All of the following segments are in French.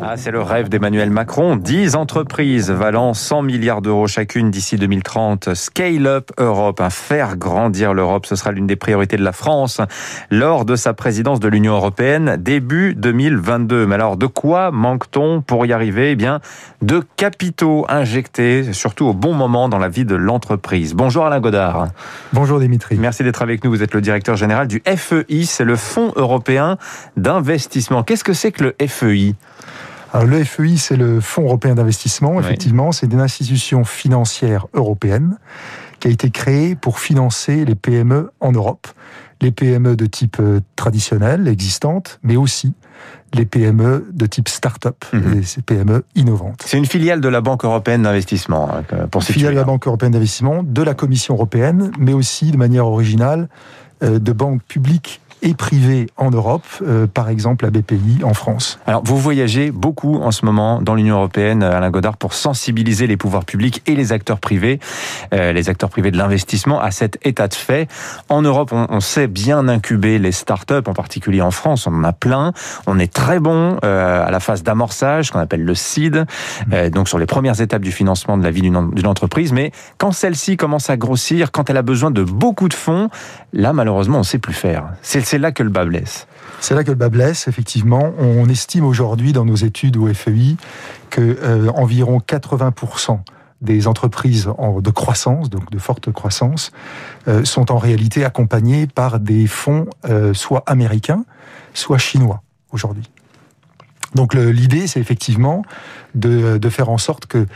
Ah, c'est le rêve d'Emmanuel Macron. 10 entreprises valant 100 milliards d'euros chacune d'ici 2030. Scale Up Europe, un faire grandir l'Europe, ce sera l'une des priorités de la France lors de sa présidence de l'Union européenne début 2022. Mais alors, de quoi manque-t-on pour y arriver? Eh bien, de capitaux injectés, surtout au bon moment dans la vie de l'entreprise. Bonjour Alain Godard. Bonjour Dimitri. Merci d'être avec nous. Vous êtes le directeur général du FEI, c'est le Fonds européen d'investissement. Qu'est-ce que c'est que le FEI alors, le FEI, c'est le Fonds européen d'investissement. Effectivement, c'est une institution financière européenne qui a été créée pour financer les PME en Europe. Les PME de type euh, traditionnel, existantes, mais aussi les PME de type start-up, mmh. ces PME innovantes. C'est une filiale de la Banque européenne d'investissement, hein, pour Une filiale de la Banque européenne d'investissement, de la Commission européenne, mais aussi de manière originale euh, de banques publiques et privées en Europe, euh, par exemple la BPI en France. Alors vous voyagez beaucoup en ce moment dans l'Union européenne, Alain Godard, pour sensibiliser les pouvoirs publics et les acteurs privés, euh, les acteurs privés de l'investissement à cet état de fait. En Europe, on, on, sait bien incuber les startups, en particulier en France, on en a plein. On est très bon euh, à la phase d'amorçage, qu'on appelle le seed, euh, donc sur les premières étapes du financement de la vie d'une entreprise. Mais quand celle-ci commence à grossir, quand elle a besoin de beaucoup de fonds, là malheureusement on sait plus faire. C'est c'est là que le bas blesse. C'est là que le bas blesse, effectivement. On estime aujourd'hui dans nos études au FEI que euh, environ 80% des entreprises de croissance, donc de forte croissance, euh, sont en réalité accompagnées par des fonds euh, soit américains, soit chinois aujourd'hui. Donc l'idée, c'est effectivement de, de, faire en sorte que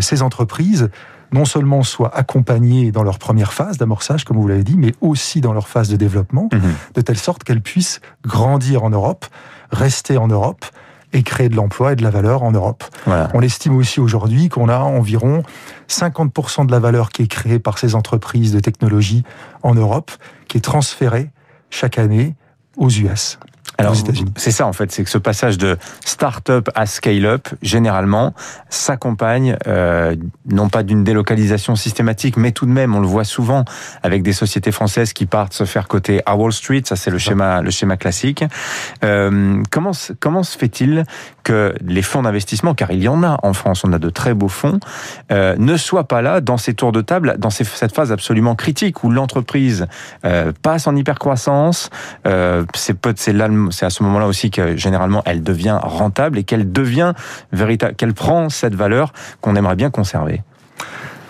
ces entreprises non seulement soient accompagnées dans leur première phase d'amorçage, comme vous l'avez dit, mais aussi dans leur phase de développement, mhm. de telle sorte qu'elles puissent grandir en Europe, rester en Europe et créer de l'emploi et de la valeur en Europe. On estime aussi aujourd'hui qu'on a environ 50% de la valeur qui est créée par ces entreprises de technologie en Europe, qui est transférée chaque année aux US. Alors, c'est ça en fait, c'est que ce passage de start-up à scale-up, généralement, s'accompagne euh, non pas d'une délocalisation systématique, mais tout de même, on le voit souvent avec des sociétés françaises qui partent se faire côté à Wall Street. Ça, c'est le schéma, le schéma classique. Euh, comment comment se fait-il que les fonds d'investissement, car il y en a en France, on a de très beaux fonds, euh, ne soient pas là dans ces tours de table, dans cette phase absolument critique où l'entreprise euh, passe en hypercroissance. Euh, c'est à ce moment-là aussi que généralement elle devient rentable et qu'elle devient véritable, qu'elle prend cette valeur qu'on aimerait bien conserver.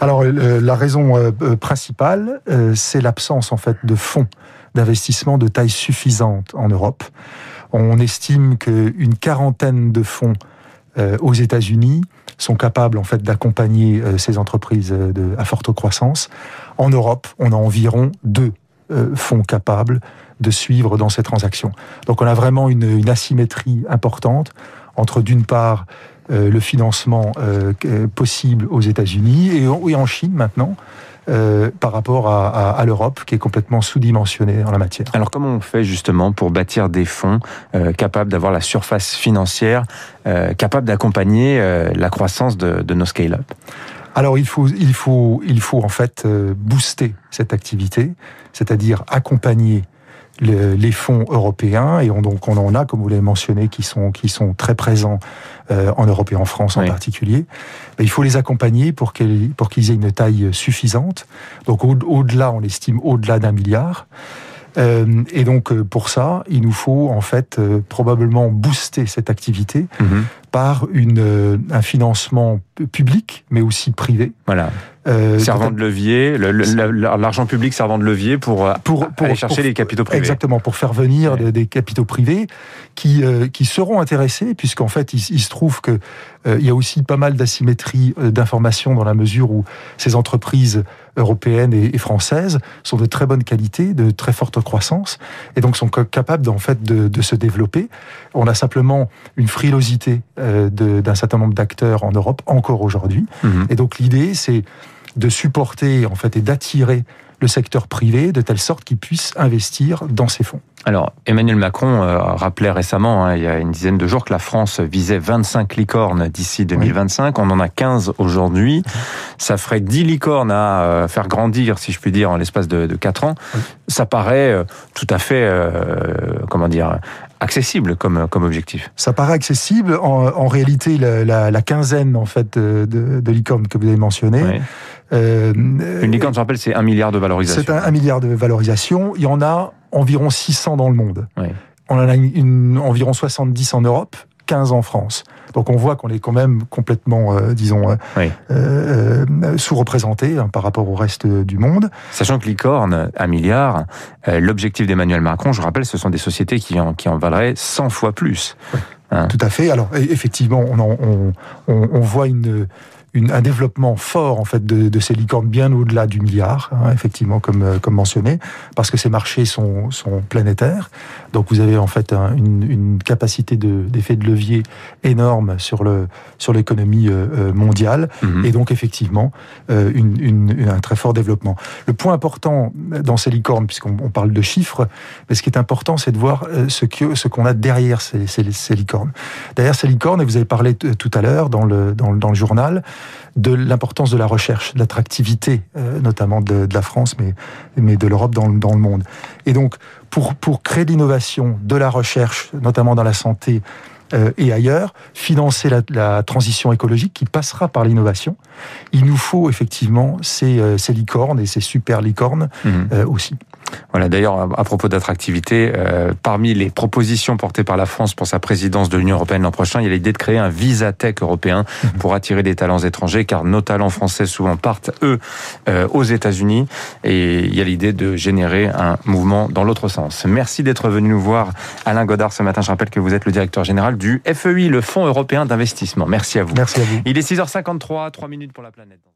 Alors euh, la raison principale, c'est l'absence en fait de fonds d'investissement de taille suffisante en Europe. On estime qu'une quarantaine de fonds aux États-Unis sont capables en fait d'accompagner ces entreprises de, à forte croissance. En Europe, on a environ deux fonds capables de suivre dans ces transactions. Donc on a vraiment une, asymétrie importante entre d'une part euh, le financement euh, possible aux États-Unis et, en Chine maintenant. Euh, par rapport à, à, à l'Europe qui est complètement sous-dimensionnée en la matière. Alors comment on fait justement pour bâtir des fonds euh, capables d'avoir la surface financière, euh, capables d'accompagner euh, la croissance de, de nos scale-up? Alors il faut, il faut, il faut en fait booster cette activité, c'est-à-dire accompagner les fonds européens et on, donc on en a, comme vous l'avez mentionné, qui sont qui sont très présents euh, en Europe et en France en particulier. Mais il faut les accompagner pour qu'ils pour qu'ils aient une taille suffisante. Donc au-delà, on estime au-delà d'un milliard. Euh, et donc euh, pour ça, il nous faut en fait euh, probablement booster cette activité mhm. par une, un financement public, mais aussi privé. Voilà. Euh, servant de levier, l'argent public servant de levier pour, pour, pour aller chercher les capitaux privés. Exactement, pour faire venir des, capitaux privés qui, qui seront intéressés, puisqu'en fait, il, il, se trouve que euh, il y a aussi pas mal d'asymétrie d'informations dans la mesure où ces entreprises européennes et, françaises sont de très bonne qualité, de très forte croissance, et donc sont capables en fait de, de se développer. On a simplement une frilosité euh, d'un certain nombre d'acteurs en Europe encore aujourd'hui, mhm. et donc l'idée c'est de supporter en fait et d'attirer le secteur privé de telle sorte qu'il puisse investir dans ces fonds. Alors, Emmanuel Macron euh, rappelait récemment, hein, il y a une dizaine de jours, que la France visait 25 licornes d'ici 2025. On en a 15 aujourd'hui. Ça ferait 10 licornes à euh, faire grandir, si je puis dire, en l'espace de, de 4 ans. Ça paraît euh, tout à fait, comment dire, accessible comme, comme objectif. Ça paraît accessible. En, réalité, la, quinzaine en fait de, de, licornes que vous avez mentionné. Euh, Une licorne, je rappelle, c'est un milliard de valorisation. C'est un, milliard de valorisation. Il y en a environ 600 dans le monde. On en a une, environ 70 en Europe 15 en France. Donc on voit qu'on est quand même complètement, euh, disons, euh, euh, sous-représenté hein, par rapport au reste du monde. Sachant que licorne, un milliard, l'objectif d'Emmanuel Macron, je rappelle, ce sont des sociétés qui en, qui en valeraient 100 fois plus. Hein. Tout à fait. Alors e-, effectivement, on, on, on voit une un développement fort en fait de, ces licornes bien au-delà du milliard, hein, effectivement comme euh, comme mentionné, parce que ces marchés sont sont planétaires. Donc vous avez en fait une, capacité d'effet de, levier énorme sur le sur l'économie euh, euh, mondiale mhm. et donc effectivement un très fort développement. Le point important dans ces licornes, puisqu'on parle de chiffres, mais ce qui est important, c'est de voir ce que ce qu'on a derrière ces, ces, licornes. Derrière ces licornes, et vous avez parlé tout à l'heure dans le, dans, dans le journal, de l'importance de la recherche, de l'attractivité, euh, notamment de, la France, mais, mais de l'Europe dans, dans, le monde. Et donc, pour, pour créer l'innovation, de la recherche, notamment dans la santé, euh, et ailleurs, financer la, transition écologique qui passera par l'innovation. Il nous faut effectivement ces, euh, ces licornes et ces super licornes mhm. aussi. Voilà, d'ailleurs, à propos d'attractivité, euh, parmi les propositions portées par la France pour sa présidence de l'Union européenne l'an prochain, il y a l'idée de créer un visa tech européen mhm. pour attirer des talents étrangers, car nos talents français souvent partent, eux, euh, aux États-Unis, et il y a l'idée de générer un mouvement dans l'autre sens. Merci d'être venu nous voir, Alain Godard, ce matin. Je rappelle que vous êtes le directeur général du FEI, le Fonds européen d'investissement. Merci à vous. Merci à vous. Il est 6h53, 3 minutes pour la planète.